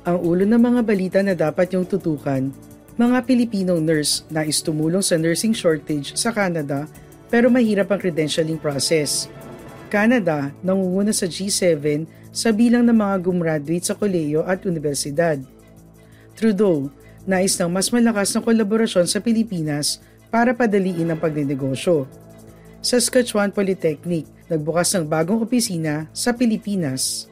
Ang ulo ng mga balita na dapat yung tutukan, mga Pilipinong nurse na istumulong sa nursing shortage sa Canada pero mahirap ang credentialing process. Canada nangunguna sa G7 sa bilang ng mga gumraduate sa koleyo at universidad. Trudeau, nais ng mas malakas na kolaborasyon sa Pilipinas para padaliin ang pagnenegosyo. Saskatchewan Polytechnic nagbukas ng bagong opisina sa Pilipinas.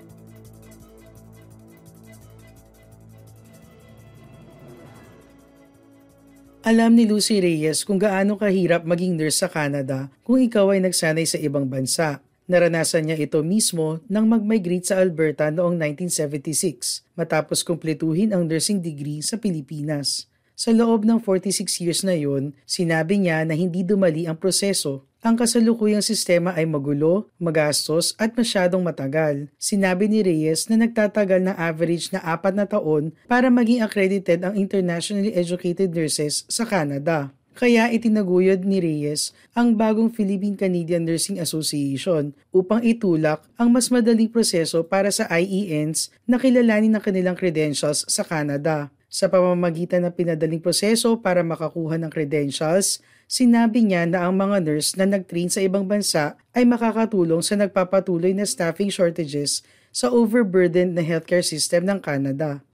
Alam ni Lucy Reyes kung gaano kahirap maging nurse sa Canada kung ikaw ay nagsanay sa ibang bansa. Naranasan niya ito mismo nang mag-migrate sa Alberta noong 1976 matapos kumpletuhin ang nursing degree sa Pilipinas. Sa loob ng 46 years na yon, sinabi niya na hindi dumali ang proseso ang kasalukuyang sistema ay magulo, magastos at masyadong matagal. Sinabi ni Reyes na nagtatagal ng average na apat na taon para maging accredited ang internationally educated nurses sa Canada. Kaya itinaguyod ni Reyes ang bagong Philippine-Canadian Nursing Association upang itulak ang mas madaling proseso para sa IENs na kilalanin ng kanilang credentials sa Canada. Sa pamamagitan ng pinadaling proseso para makakuha ng credentials, Sinabi niya na ang mga nurse na nag-train sa ibang bansa ay makakatulong sa nagpapatuloy na staffing shortages sa overburdened na healthcare system ng Canada.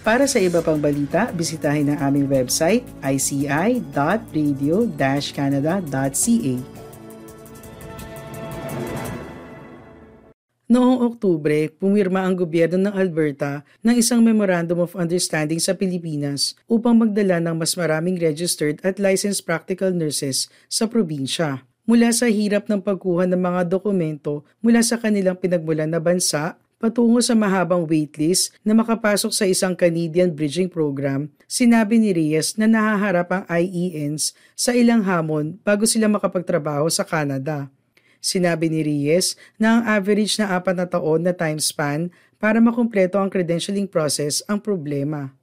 Para sa iba pang balita, bisitahin ang aming website ici.radio-canada.ca. Noong Oktubre, pumirma ang gobyerno ng Alberta ng isang Memorandum of Understanding sa Pilipinas upang magdala ng mas maraming registered at licensed practical nurses sa probinsya. Mula sa hirap ng pagkuha ng mga dokumento mula sa kanilang pinagmulan na bansa, patungo sa mahabang waitlist na makapasok sa isang Canadian Bridging Program, sinabi ni Reyes na nahaharap ang IENs sa ilang hamon bago sila makapagtrabaho sa Canada. Sinabi ni Reyes na ang average na apat na taon na time span para makumpleto ang credentialing process ang problema.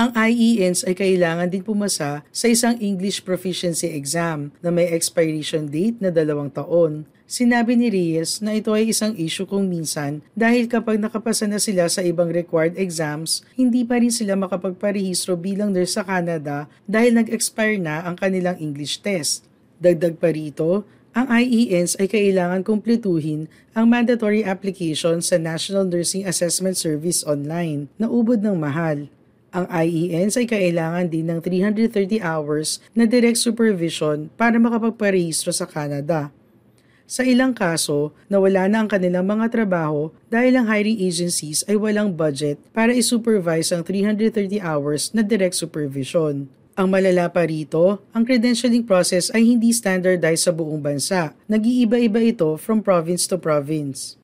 Ang IENs ay kailangan din pumasa sa isang English Proficiency Exam na may expiration date na dalawang taon. Sinabi ni Reyes na ito ay isang issue kung minsan dahil kapag nakapasa na sila sa ibang required exams, hindi pa rin sila makapagparehistro bilang nurse sa Canada dahil nag-expire na ang kanilang English test. Dagdag pa rito, ang IENs ay kailangan kumpletuhin ang mandatory application sa National Nursing Assessment Service online na ubod ng mahal. Ang IENs ay kailangan din ng 330 hours na direct supervision para makapagparehistro sa Canada. Sa ilang kaso, nawala na ang kanilang mga trabaho dahil ang hiring agencies ay walang budget para isupervise ang 330 hours na direct supervision. Ang malala pa rito, ang credentialing process ay hindi standardized sa buong bansa. Nag-iiba-iba ito from province to province.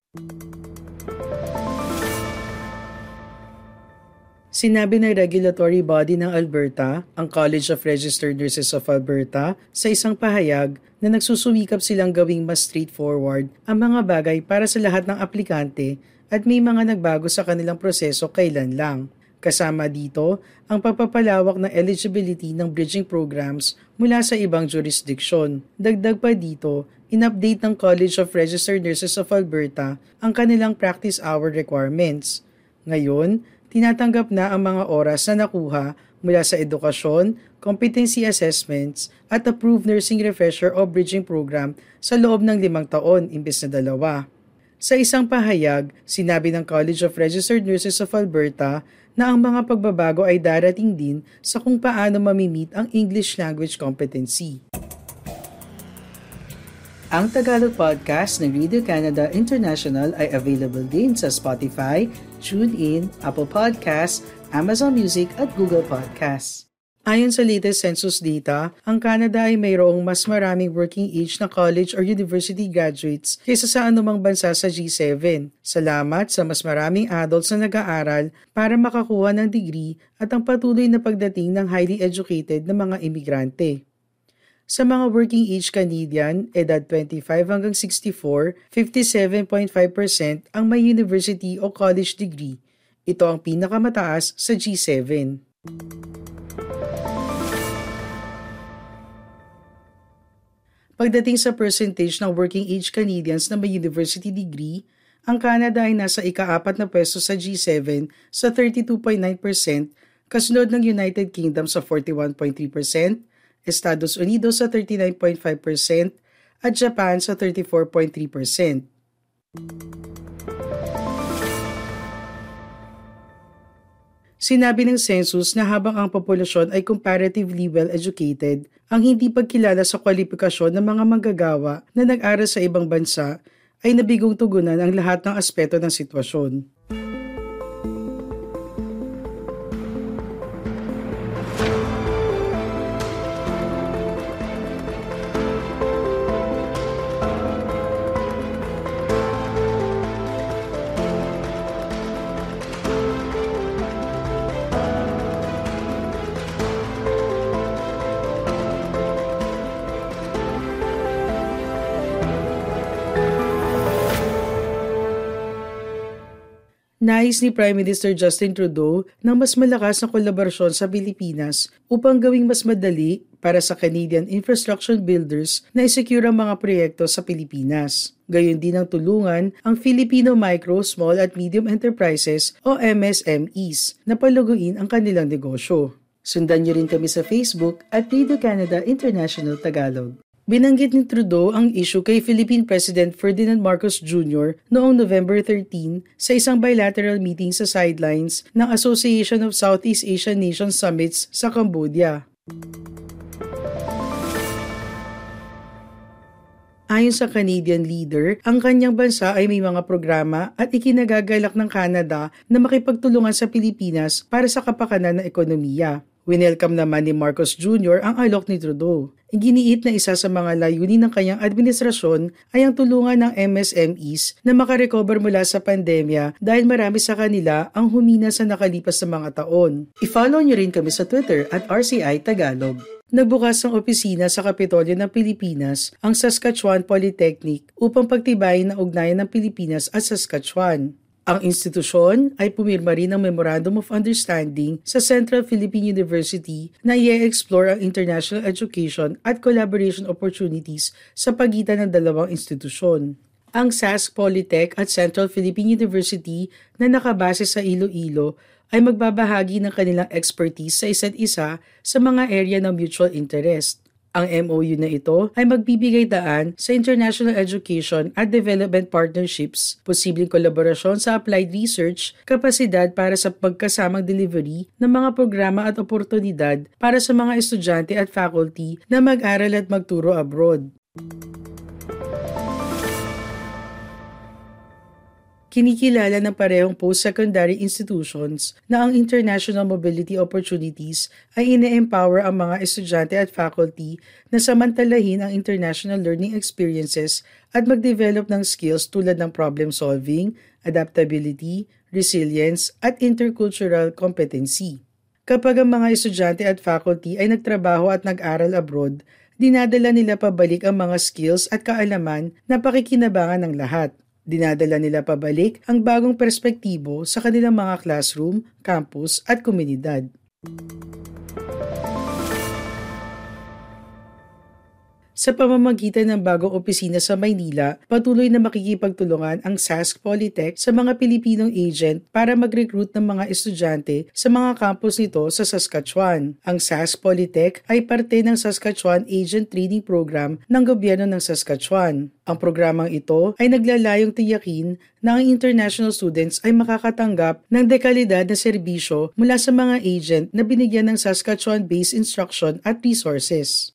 Sinabi ng regulatory body ng Alberta, ang College of Registered Nurses of Alberta, sa isang pahayag na nagsusumikap silang gawing mas straightforward ang mga bagay para sa lahat ng aplikante at may mga nagbago sa kanilang proseso kailan lang. Kasama dito ang pagpapalawak ng eligibility ng bridging programs mula sa ibang jurisdiction. Dagdag pa dito, in-update ng College of Registered Nurses of Alberta ang kanilang practice hour requirements. Ngayon, tinatanggap na ang mga oras na nakuha mula sa edukasyon, competency assessments at approved nursing refresher o bridging program sa loob ng limang taon imbes na dalawa. Sa isang pahayag, sinabi ng College of Registered Nurses of Alberta na ang mga pagbabago ay darating din sa kung paano mamimit ang English language competency. Ang Tagalog podcast ng Radio Canada International ay available din sa Spotify, TuneIn, Apple Podcasts, Amazon Music at Google Podcasts. Ayon sa latest census data, ang Canada ay mayroong mas maraming working age na college or university graduates kaysa sa anumang bansa sa G7. Salamat sa mas maraming adults na nag-aaral para makakuha ng degree at ang patuloy na pagdating ng highly educated na mga imigrante. Sa mga working age Canadian, edad 25 hanggang 64, 57.5% ang may university o college degree. Ito ang pinakamataas sa G7. Pagdating sa percentage ng working age Canadians na may university degree, ang Canada ay nasa ikaapat na pwesto sa G7 sa 32.9%, kasunod ng United Kingdom sa 41.3%, Estados Unidos sa 39.5% at Japan sa 34.3%. Sinabi ng census na habang ang populasyon ay comparatively well-educated, ang hindi pagkilala sa kwalifikasyon ng mga manggagawa na nag-aral sa ibang bansa ay nabigong tugunan ang lahat ng aspeto ng sitwasyon. Nais ni Prime Minister Justin Trudeau ng mas malakas na kolaborasyon sa Pilipinas upang gawing mas madali para sa Canadian infrastructure builders na isecure ang mga proyekto sa Pilipinas. Gayon din ang tulungan ang Filipino Micro, Small at Medium Enterprises o MSMEs na paluguin ang kanilang negosyo. Sundan niyo rin kami sa Facebook at Radio Canada International Tagalog. Binanggit ni Trudeau ang issue kay Philippine President Ferdinand Marcos Jr. noong November 13 sa isang bilateral meeting sa sidelines ng Association of Southeast Asian Nations Summits sa Cambodia. Ayon sa Canadian leader, ang kanyang bansa ay may mga programa at ikinagagalak ng Canada na makipagtulungan sa Pilipinas para sa kapakanan ng ekonomiya. Winelcome naman ni Marcos Jr. ang alok ni Trudeau. Giniit na isa sa mga layunin ng kanyang administrasyon ay ang tulungan ng MSMEs na makarecover mula sa pandemya dahil marami sa kanila ang humina sa nakalipas na mga taon. I-follow niyo rin kami sa Twitter at RCI Tagalog. Nagbukas ng opisina sa Kapitolyo ng Pilipinas ang Saskatchewan Polytechnic upang pagtibayin ang ugnayan ng Pilipinas at Saskatchewan. Ang institusyon ay pumirma rin ng Memorandum of Understanding sa Central Philippine University na i-explore ang international education at collaboration opportunities sa pagitan ng dalawang institusyon. Ang SAS Polytech at Central Philippine University na nakabase sa Iloilo ay magbabahagi ng kanilang expertise sa isa't isa sa mga area ng mutual interest. Ang MOU na ito ay magbibigay daan sa international education at development partnerships, posibleng kolaborasyon sa applied research, kapasidad para sa pagkasamang delivery ng mga programa at oportunidad para sa mga estudyante at faculty na mag-aral at magturo abroad. Kinikilala ng parehong post-secondary institutions na ang international mobility opportunities ay ine-empower ang mga estudyante at faculty na samantalahin ang international learning experiences at mag-develop ng skills tulad ng problem solving, adaptability, resilience, at intercultural competency. Kapag ang mga estudyante at faculty ay nagtrabaho at nag-aral abroad, dinadala nila pabalik ang mga skills at kaalaman na pakikinabangan ng lahat. Dinadala nila pabalik ang bagong perspektibo sa kanilang mga classroom, campus at komunidad. Sa pamamagitan ng bagong opisina sa Maynila, patuloy na makikipagtulungan ang SASC Polytech sa mga Pilipinong agent para mag-recruit ng mga estudyante sa mga campus nito sa Saskatchewan. Ang SASC Polytech ay parte ng Saskatchewan Agent Training Program ng gobyerno ng Saskatchewan. Ang programang ito ay naglalayong tiyakin na ang international students ay makakatanggap ng dekalidad na serbisyo mula sa mga agent na binigyan ng Saskatchewan-based instruction at resources.